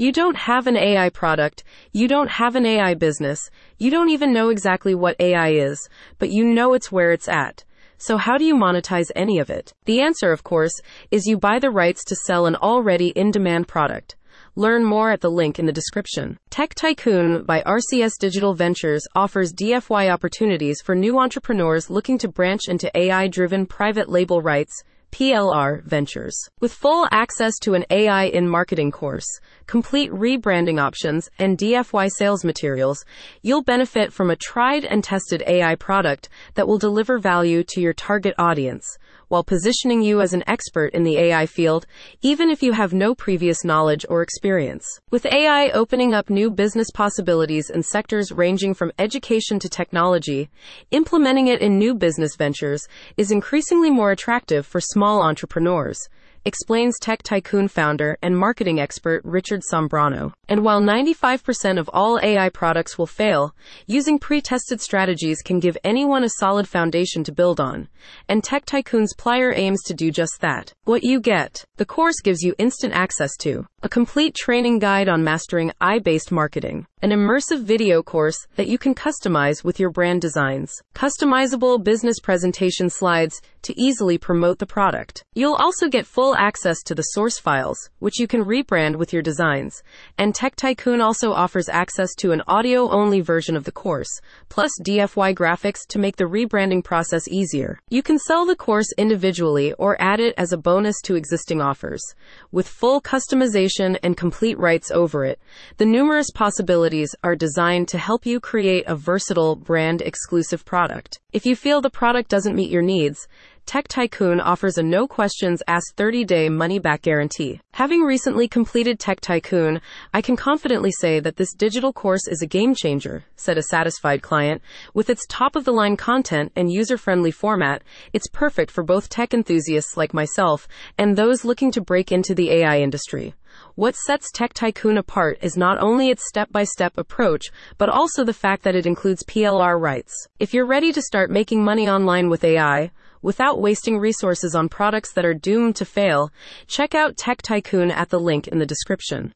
You don't have an AI product, you don't have an AI business, you don't even know exactly what AI is, but you know it's where it's at. So how do you monetize any of it? The answer, of course, is you buy the rights to sell an already in-demand product. Learn more at the link in the description. Tech Tycoon by RCS Digital Ventures offers DFY opportunities for new entrepreneurs looking to branch into AI-driven private label rights PLR Ventures. With full access to an AI in marketing course, complete rebranding options, and DFY sales materials, you'll benefit from a tried and tested AI product that will deliver value to your target audience while positioning you as an expert in the AI field, even if you have no previous knowledge or experience. With AI opening up new business possibilities in sectors ranging from education to technology, implementing it in new business ventures is increasingly more attractive for small entrepreneurs explains Tech Tycoon founder and marketing expert Richard Sambrano. And while 95% of all AI products will fail, using pre-tested strategies can give anyone a solid foundation to build on. And Tech Tycoon's PLR aims to do just that. What you get. The course gives you instant access to a complete training guide on mastering AI-based marketing, an immersive video course that you can customize with your brand designs, customizable business presentation slides to easily promote the product. You'll also get full access to the source files, which you can rebrand with your designs. And Tech Tycoon also offers access to an audio only version of the course, plus DFY graphics to make the rebranding process easier. You can sell the course individually or add it as a bonus to existing offers. With full customization and complete rights over it, the numerous possibilities are designed to help you create a versatile brand exclusive product. If you feel the product doesn't meet your needs, Tech Tycoon offers a no questions asked 30 day money back guarantee. Having recently completed Tech Tycoon, I can confidently say that this digital course is a game changer, said a satisfied client. With its top of the line content and user friendly format, it's perfect for both tech enthusiasts like myself and those looking to break into the AI industry. What sets Tech Tycoon apart is not only its step by step approach, but also the fact that it includes PLR rights. If you're ready to start making money online with AI, without wasting resources on products that are doomed to fail, check out Tech Tycoon at the link in the description.